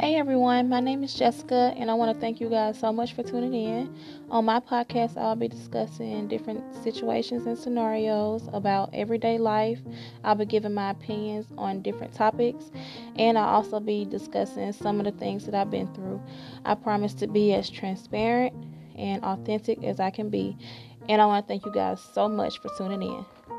Hey everyone, my name is Jessica, and I want to thank you guys so much for tuning in. On my podcast, I'll be discussing different situations and scenarios about everyday life. I'll be giving my opinions on different topics, and I'll also be discussing some of the things that I've been through. I promise to be as transparent and authentic as I can be, and I want to thank you guys so much for tuning in.